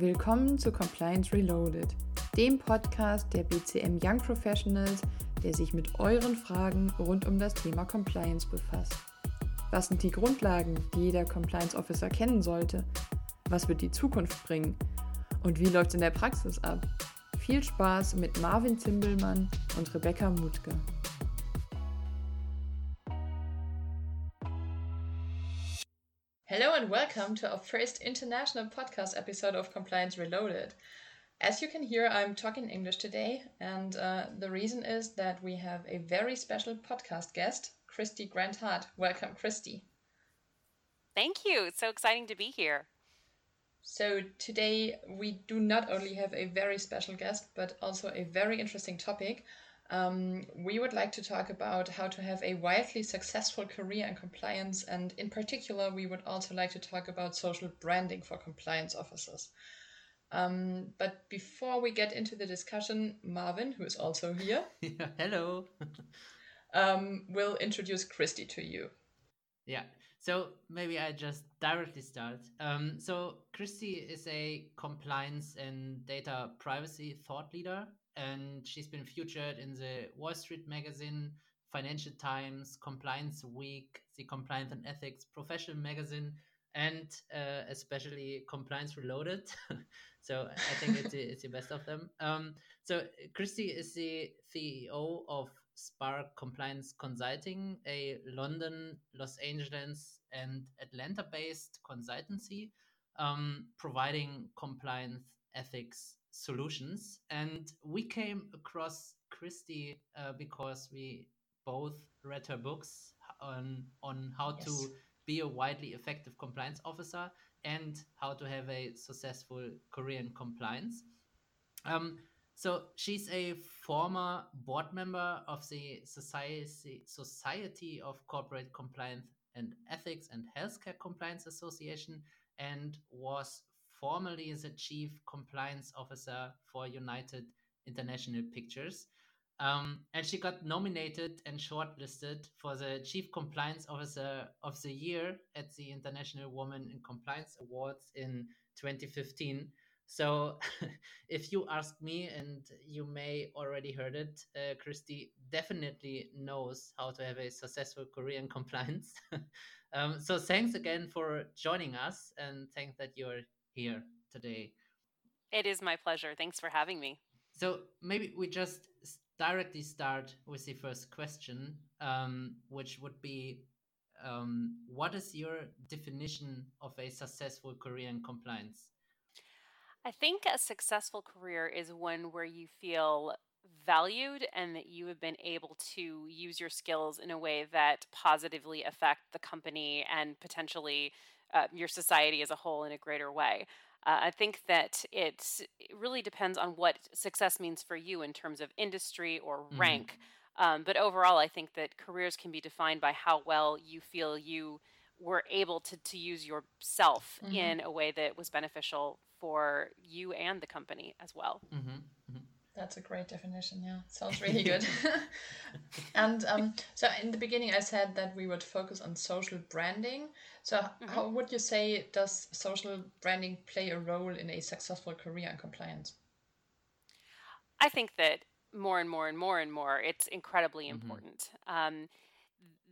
Willkommen zu Compliance Reloaded, dem Podcast der BCM Young Professionals, der sich mit euren Fragen rund um das Thema Compliance befasst. Was sind die Grundlagen, die jeder Compliance Officer kennen sollte? Was wird die Zukunft bringen? Und wie läuft es in der Praxis ab? Viel Spaß mit Marvin Zimbelmann und Rebecca Mutke. Welcome to our first international podcast episode of Compliance Reloaded. As you can hear, I'm talking English today, and uh, the reason is that we have a very special podcast guest, Kristy Grant-Hart. Welcome, Kristy. Thank you. It's so exciting to be here. So, today we do not only have a very special guest, but also a very interesting topic. Um, we would like to talk about how to have a wildly successful career in compliance, and in particular, we would also like to talk about social branding for compliance officers. Um, but before we get into the discussion, Marvin, who is also here, yeah, hello, um, will introduce Kristy to you. Yeah, so maybe I just directly start. Um, so Kristy is a compliance and data privacy thought leader and she's been featured in the Wall Street Magazine, Financial Times, Compliance Week, the Compliance and Ethics Professional Magazine, and uh, especially Compliance Reloaded. so I think it's the, it's the best of them. Um, so Kristy is the CEO of Spark Compliance Consulting, a London, Los Angeles, and Atlanta based consultancy um, providing compliance ethics solutions. And we came across Kristy uh, because we both read her books on on how yes. to be a widely effective compliance officer and how to have a successful career in compliance. Um, so she's a former board member of the Society, Society of Corporate Compliance and Ethics and Healthcare Compliance Association and was formerly a chief compliance officer for United International Pictures. Um, and she got nominated and shortlisted for the Chief Compliance Officer of the Year at the International Women in Compliance Awards in 2015. So, if you ask me, and you may already heard it, uh, Kristy definitely knows how to have a successful career in compliance. um, so, thanks again for joining us, and thanks that you're here today. It is my pleasure. Thanks for having me. So maybe we just directly start with the first question, um, which would be um, what is your definition of a successful career in compliance? I think a successful career is one where you feel valued and that you have been able to use your skills in a way that positively affect the company and potentially uh, your society as a whole in a greater way. Uh, I think that it really depends on what success means for you in terms of industry or mm-hmm. rank. Um, but overall, I think that careers can be defined by how well you feel you were able to, to use yourself mm-hmm. in a way that was beneficial for you and the company as well. Mm-hmm. That's a great definition. Yeah, sounds really good. and um, so in the beginning, I said that we would focus on social branding. So, mm-hmm. how would you say does social branding play a role in a successful career in compliance? I think that more and more and more and more, it's incredibly mm-hmm. important. Um,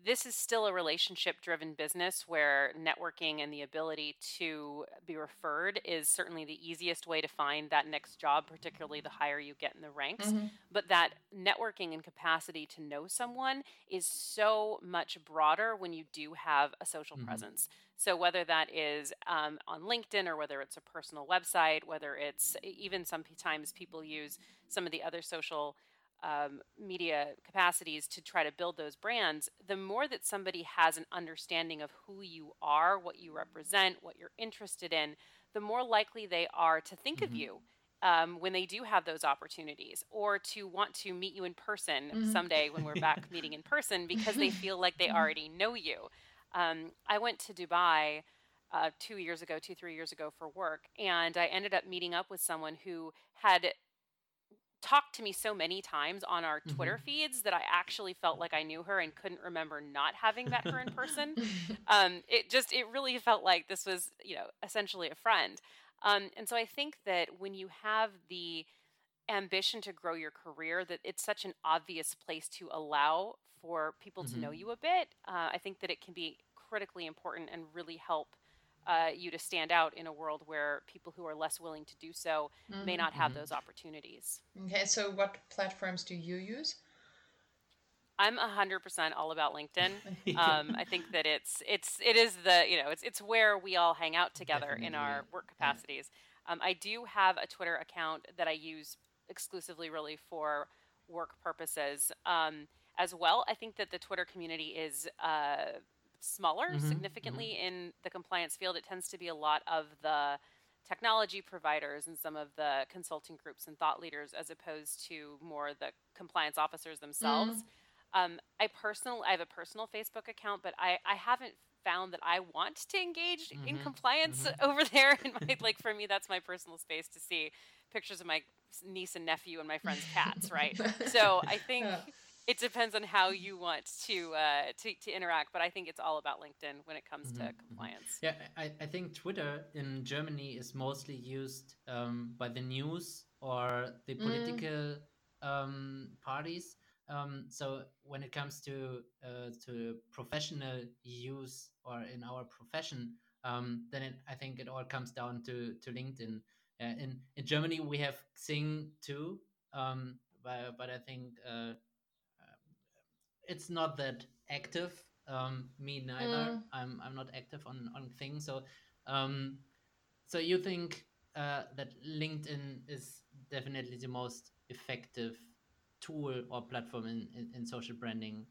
this is still a relationship driven business where networking and the ability to be referred is certainly the easiest way to find that next job, particularly the higher you get in the ranks. Mm-hmm. But that networking and capacity to know someone is so much broader when you do have a social mm-hmm. presence. So, whether that is um, on LinkedIn or whether it's a personal website, whether it's even sometimes people use some of the other social um, media capacities to try to build those brands, the more that somebody has an understanding of who you are, what you represent, what you're interested in, the more likely they are to think mm-hmm. of you um, when they do have those opportunities or to want to meet you in person mm-hmm. someday when we're back meeting in person because they feel like they mm-hmm. already know you. Um, I went to Dubai. Uh, two years ago, two, three years ago for work. And I ended up meeting up with someone who had talked to me so many times on our mm-hmm. Twitter feeds that I actually felt like I knew her and couldn't remember not having met her in person. um, it just it really felt like this was you know essentially a friend. Um, and so I think that when you have the ambition to grow your career, that it's such an obvious place to allow for people mm-hmm. to know mm-hmm. you a bit. Uh, I think that it can be critically important and really help uh, you to stand out in a world where people who are less willing to do so mm-hmm. may not have mm-hmm. those opportunities. Okay, so what platforms do you use? I'm hundred percent all about LinkedIn. Um, I think that it's it's it is the you know it's it's where we all hang out together Definitely. in our work capacities. Um, I do have a Twitter account that I use exclusively really for work purposes um, as well. I think that the Twitter community is uh, smaller mm-hmm. significantly mm-hmm. in the compliance field. It tends to be a lot of the technology providers and some of the consulting groups and thought leaders as opposed to more the compliance officers themselves. Mm. Um, I personal I have a personal Facebook account, but I, I haven't found that I want to engage mm-hmm. in compliance mm-hmm. over there. And my, like for me, that's my personal space to see pictures of my niece and nephew and my friends' cats, right? so I think yeah. It depends on how you want to, uh, to to interact. But I think it's all about LinkedIn when it comes mm-hmm. to mm-hmm. compliance. Yeah, I, I think Twitter in Germany is mostly used um, by the news or the mm. political mm. um, parties um, so when it comes to uh, to professional use or in our profession, um, then it, I think it all comes down to to LinkedIn. Uh, in in Germany, we have Xing too, um, but but I think uh it's not that active. Um, me neither. Mm. I'm I'm not active on on Xing. So um, so you think uh, that LinkedIn is definitely the most effective tool or platform in, in, in social branding?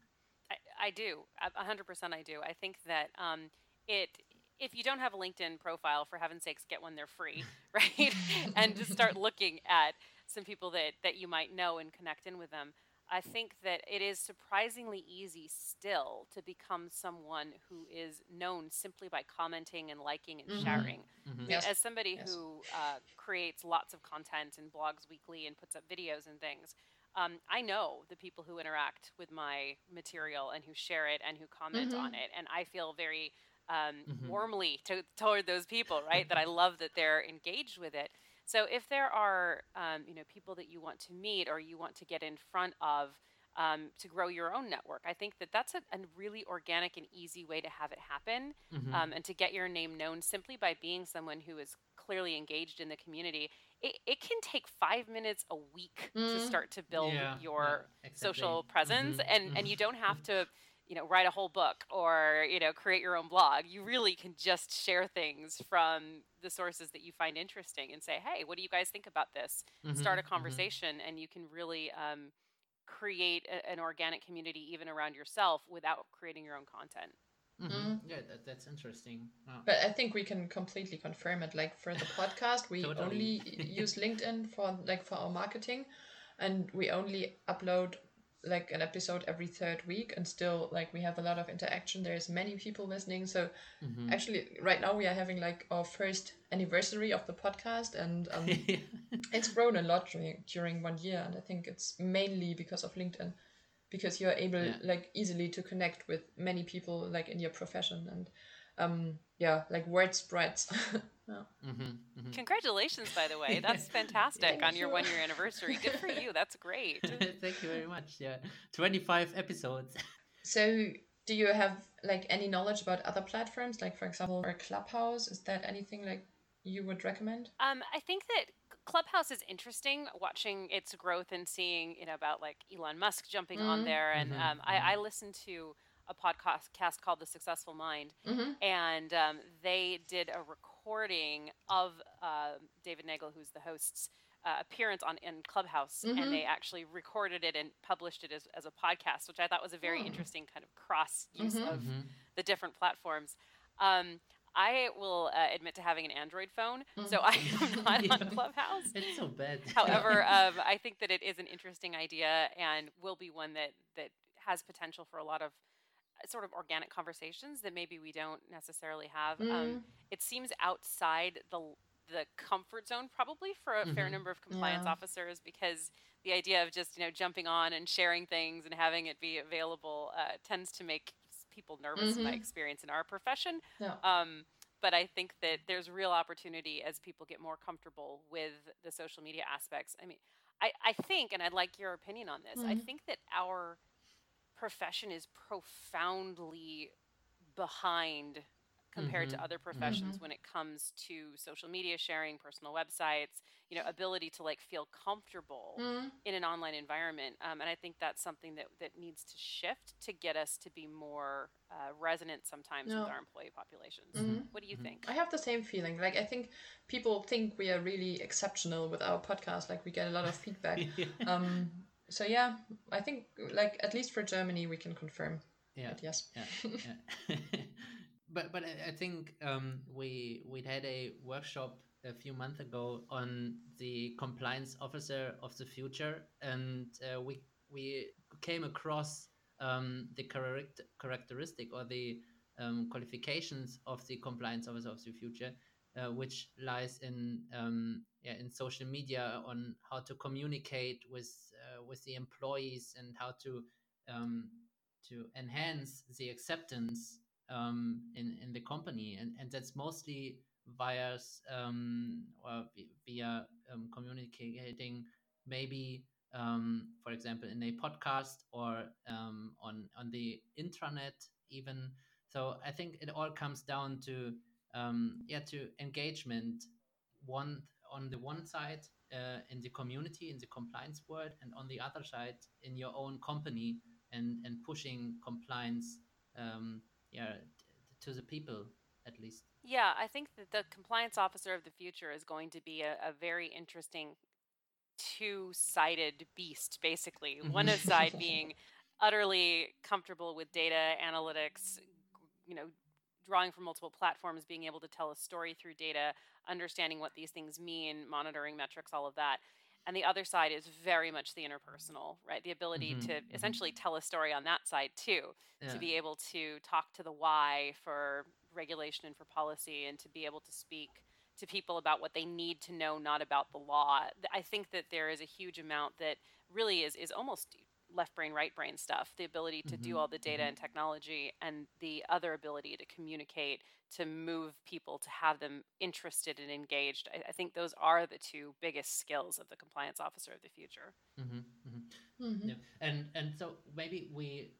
I, I do. 100% I do. I think that um, it if you don't have a LinkedIn profile, for heaven's sakes, get one. They're free, right? and just start looking at some people that that you might know and connect in with them. I think that it is surprisingly easy still to become someone who is known simply by commenting and liking and mm-hmm. sharing. Mm-hmm. Yes. As somebody yes. who uh, creates lots of content and blogs weekly and puts up videos and things, um, I know the people who interact with my material and who share it and who comment mm-hmm. on it, and I feel very um, mm-hmm. warmly to, toward those people. Right, that I love that they're engaged with it. So if there are um, you know people that you want to meet or you want to get in front of um, to grow your own network. I think that that's a, a, really organic and easy way to have it happen mm-hmm. um, and to get your name known simply by being someone who is clearly engaged in the community it, it can take five minutes a week mm. to start to build yeah, your yeah, exactly. social presence mm-hmm, and mm-hmm. and you don't have to you know write a whole book or you know create your own blog you really can just share things from the sources that you find interesting and say hey what do you guys think about this mm-hmm, start a mm-hmm. conversation and you can really um, create a, an organic community even around yourself without creating your own content Mm-hmm. Mm. Yeah, that, that's interesting. Wow. But I think we can completely confirm it. Like for the podcast, we totally. only use LinkedIn for like for our marketing, and we only upload like an episode every third week and still like we have a lot of interaction there's many people listening so mm-hmm. actually right now we are having like our first anniversary of the podcast and um, it's grown a lot during, during one year and i think it's mainly because of linkedin because you're able yeah. like easily to connect with many people like in your profession and um yeah like word spreads yeah. mm-hmm, mm-hmm. congratulations by the way that's fantastic on your one year anniversary good for you that's great thank you very much yeah 25 episodes so do you have like any knowledge about other platforms like for example or clubhouse is that anything like you would recommend um i think that Clubhouse is interesting watching its growth and seeing, you know, about like Elon Musk jumping mm-hmm. on there. And mm-hmm. um, I, mm-hmm. I listened to a podcast called The Successful Mind, mm-hmm. and um, they did a recording of uh, David Nagel, who's the host's uh, appearance on in Clubhouse, mm-hmm. and they actually recorded it and published it as, as a podcast, which I thought was a very oh. interesting kind of cross use mm-hmm. of the different platforms. Um, I will uh, admit to having an Android phone, mm-hmm. so I am not yeah. on Clubhouse. It's so bad. However, um, I think that it is an interesting idea and will be one that that has potential for a lot of sort of organic conversations that maybe we don't necessarily have. Um, mm. Um, it seems outside the the comfort zone probably for a mm-hmm. fair number of compliance yeah. officers because the idea of just you know jumping on and sharing things and having it be available uh, tends to make people nervous mm-hmm. by experience in our profession. Yeah. Um, but I think that there's real opportunity as people get more comfortable with the social media aspects. I mean, I, I think, and I'd like your opinion on this, mm-hmm. I think that our profession is profoundly behind compared mm-hmm. to other professions mm-hmm. when it comes to social media sharing, personal websites, you know, ability to like feel comfortable mm-hmm. in an online environment. Um, and I think that's something that, that needs to shift to get us to be more uh, resonant sometimes no. with our employee populations. Mm-hmm. What do you mm-hmm. think? I have the same feeling. Like, I think people think we are really exceptional with our podcast. Like, we get a lot of feedback. yeah. um, so yeah, I think like at least for Germany, we can confirm. Yeah. yes. Yeah. yeah. but but I think um, we we had a workshop a few months ago on the compliance officer of the future, and uh, we we came across um, the correct characteristic or the um, qualifications of the compliance officer of the future, uh, which lies in um, yeah, in social media on how to communicate with with the employees and how to um, to enhance the acceptance um, in in the company, and and that's mostly via um, or via um, communicating maybe um, for example in a podcast or um, on on the intranet even. So I think it all comes down to um, yeah to engagement one on the one side uh, in the community in the compliance world and on the other side in your own company and and pushing compliance um, yeah, to the people at least. Yeah, I think that the compliance officer of the future is going to be a, a very interesting two-sided beast, basically. Mm-hmm. One side being utterly comfortable with data analytics, you know, drawing from multiple platforms, being able to tell a story through data, understanding what these things mean, monitoring metrics, all of that and the other side is very much the interpersonal right the ability mm-hmm, to mm-hmm. essentially tell a story on that side too yeah. to be able to talk to the why for regulation and for policy and to be able to speak to people about what they need to know not about the law i think that there is a huge amount that really is is almost left brain, right brain stuff, the ability to mm-hmm. do all the data mm-hmm. and technology, and the other ability to communicate, to move people, to have them interested and engaged. I, I think those are the two biggest skills of the compliance officer of the future. Mm-hmm. mm-hmm. mm-hmm. Yeah. And and so maybe we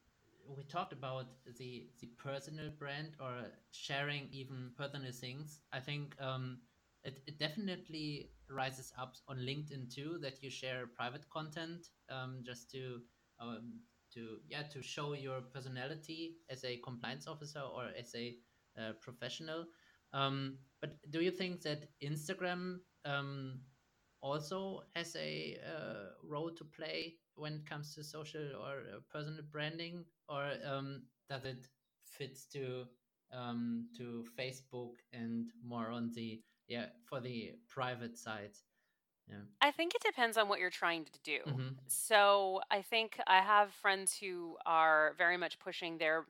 we talked about the the personal brand or sharing even personal things. I think um, it, it definitely rises up on LinkedIn too that you share private content um, just to um, to yeah to show your personality as a compliance officer or as a uh, professional. Um, but do you think that Instagram um, also has a uh, role to play when it comes to social or uh, personal branding, or um, does it fit to um, to Facebook and more on the yeah for the private side? Yeah. I think it depends on what you're trying to do. Mm-hmm. So I think I have friends who are very much pushing their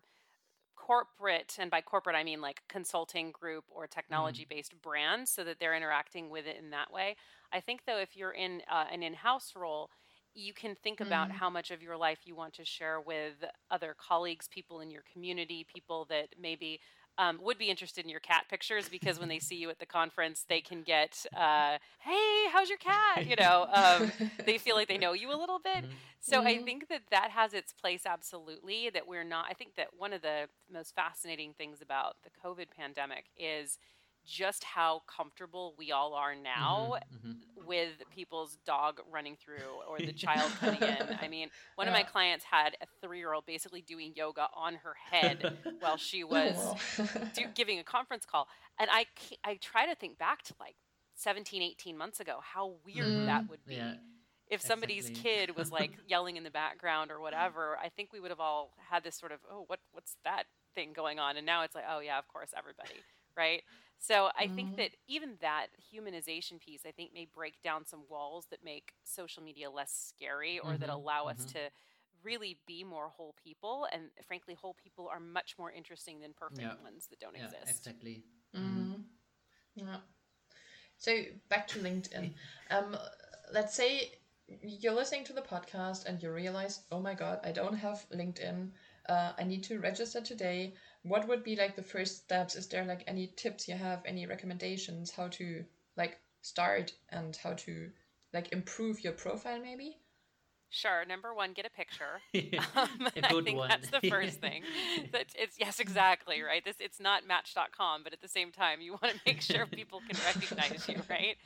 corporate, and by corporate I mean like consulting group or technology based mm. brand, so that they're interacting with it in that way. I think though, if you're in uh, an in house role, you can think about mm. how much of your life you want to share with other colleagues, people in your community, people that maybe um, would be interested in your cat pictures because when they see you at the conference, they can get, uh, "Hey, how's your cat?" You know, um, they feel like they know you a little bit. Mm-hmm. So mm-hmm. I think that that has its place absolutely. That we're not. I think that one of the most fascinating things about the COVID pandemic is just how comfortable we all are now mm-hmm, mm-hmm. with people's dog running through or the child coming in. I mean, one yeah. of my clients had a three year old basically doing yoga on her head while she oh, was do, giving a conference call. And I, I try to think back to like 17, 18 months ago, how weird mm, that would be. Yeah, if somebody's exactly. kid was like yelling in the background or whatever, I think we would have all had this sort of, oh, what, what's that thing going on? And now it's like, oh, yeah, of course, everybody, right? So I mm-hmm. think that even that humanization piece, I think, may break down some walls that make social media less scary or mm-hmm. that allow mm-hmm. us to really be more whole people. And frankly, whole people are much more interesting than perfect yeah. ones that don't yeah, exist. Exactly. Mm-hmm. Mm-hmm. Yeah. So back to LinkedIn. um, let's say you're listening to the podcast and you realize, oh my God, I don't have LinkedIn. Uh, I need to register today what would be like the first steps? Is there like any tips you have, any recommendations how to like start and how to like improve your profile maybe? Sure. Number one, get a picture. Um, a I good think one. that's the first thing. That it's yes, exactly right. This it's not Match.com, but at the same time, you want to make sure people can recognize you, right?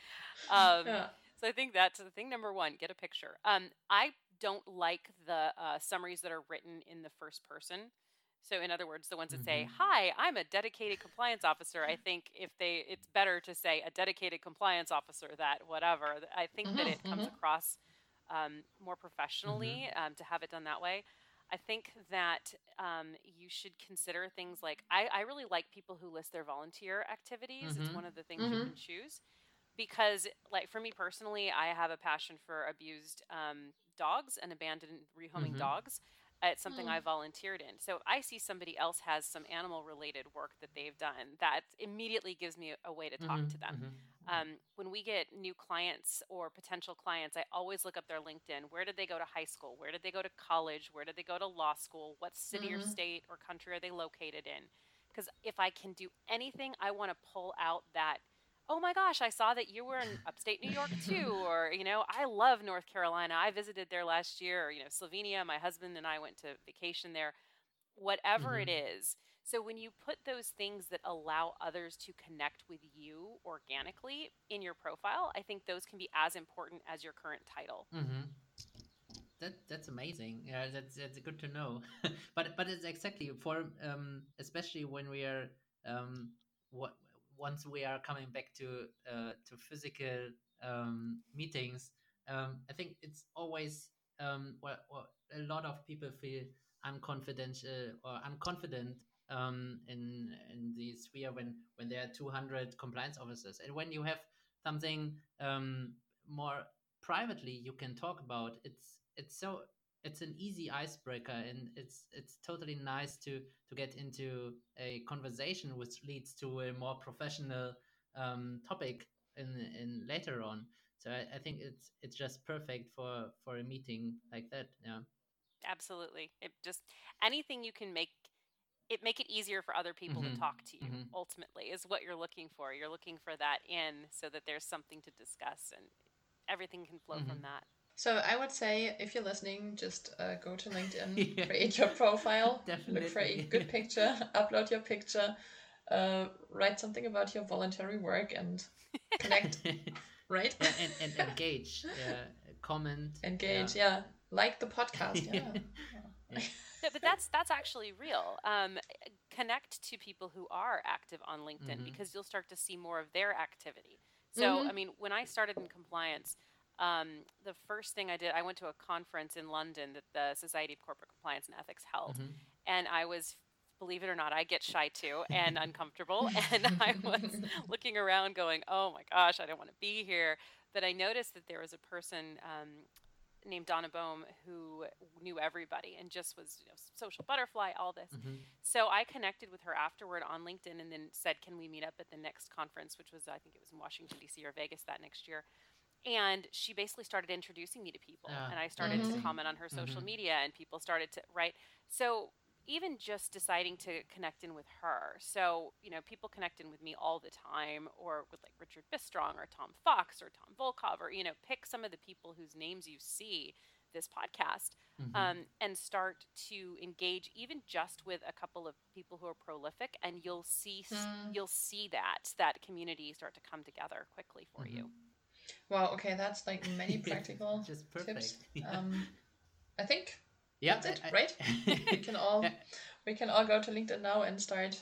Um, Yeah. So I think that's the thing number one. Get a picture. Um, I don't like the uh, summaries that are written in the first person. So in other words, the ones that say, Mhm. "Hi, I'm a dedicated compliance officer." I think if they, it's better to say a dedicated compliance officer. That whatever. I think that Mhm, it comes mhm. across um, more professionally um, to have it done that way. I think that um, you should consider things like I, I really like people who list their volunteer activities. It's Mhm. one of the things you Mhm. can choose because, like for me personally, I have a passion for abused um, dogs and abandoned rehoming dogs. It's something Mm. I volunteered in. So if I see somebody else has some animal related work that they've done, that immediately gives me a way to talk to Mhm, them. mhm. Um, when we get new clients or potential clients, I always look up their LinkedIn. Where did they go to high school? Where did they go to college? Where did they go to law school? What city or Mhm. state or country are they located in? Because if I can do anything, I want to pull out that. Oh my gosh, I saw that you were in upstate New York too, or you know, I love North Carolina. I visited there last year, or you know, Slovenia. My husband and I went to vacation there. Whatever it is, so when you put those things that allow others to connect with you organically in your profile, I think those can be as important as your current title. Mm-hmm. That that's amazing. Yeah, that's that's good to know. but but it's exactly for um especially when we are um what once we are coming back to uh to physical um meetings. Um, I think it's always um what what a lot of people feel unconfident uh, or unconfident um in in the sphere when when there are 200 compliance officers and when you have something um more privately you can talk about it's it's so it's an easy icebreaker and it's it's totally nice to to get into a conversation which leads to a more professional um, topic in in later on so I, I think it's it's just perfect for for a meeting like that yeah Absolutely. It just anything you can make it make it easier for other people Mhm, to talk to you mhm. ultimately is what you're looking for. You're looking for that in so that there's something to discuss and everything can flow from Mhm. that. So I would say if you're listening, just uh, go to LinkedIn, Yeah. create your profile, look for a good picture, upload your picture, uh, write something about your voluntary work, and connect. right? yeah, and, and engage yeah, comment Engage. Yeah. Like the podcast. Yeah. No, but that's that's actually real. Um, connect to people who are active on LinkedIn Mhm. because you'll start to see more of their activity. So, Mhm. I mean, when I started in compliance, um, the first thing I did, I went to a conference in London that the Society of Corporate Compliance and Ethics held, Mhm. and I was. Believe it or not, I get shy too and uncomfortable. And I was looking around going, oh my gosh, I don't want to be here. But I noticed that there was a person um, named Donna Boehme who knew everybody and just was you know, social butterfly, all this. Mhm. So I connected with her afterward on LinkedIn and then said, "Can we meet up at the next conference?" Which was I think it was in Washington D.C. or Vegas that next year. And she basically started introducing me to people, Ah, and I started to comment on her social Mhm. media, and people started to write. So even just deciding to connect in with her. So, you know, people connect in with me all the time or with like Richard Bistrong or Tom Fox or Tom Volkov or, you know, pick some of the people whose names you see this podcast Mhm. um, and start to engage even just with a couple of people who are prolific and you'll see Mm. you'll see that that community start to come together quickly for you Wow. Okay, that's like many practical Just tips. perfect. Yeah. Um, I think yeah that's it, I- I- right? we can all Yeah. we can all go to LinkedIn now and start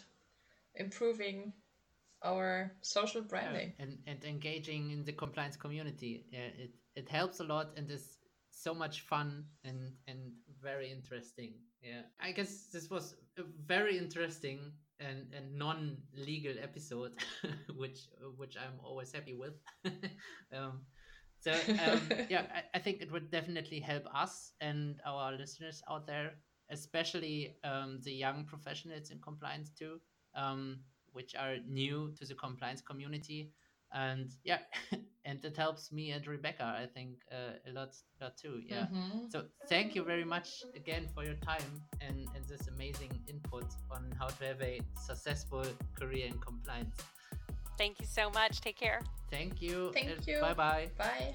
improving our social branding. and and engaging in the compliance community yeah, it it helps a lot and is so much fun and and very interesting yeah i guess this was very interesting and and non-legal episode which which i'm always happy with. Um so um, yeah I, I think it would definitely help us and our listeners out there especially um, the young professionals in compliance too um, which are new to the compliance community and yeah and it helps me and Rebecca, I think, uh, a lot, lot too. Yeah. Mm-hmm. So thank you very much again for your time and, and this amazing input on how to have a successful career in compliance. Thank you so much. Take care. Thank you. Thank you. Bye-bye. Bye.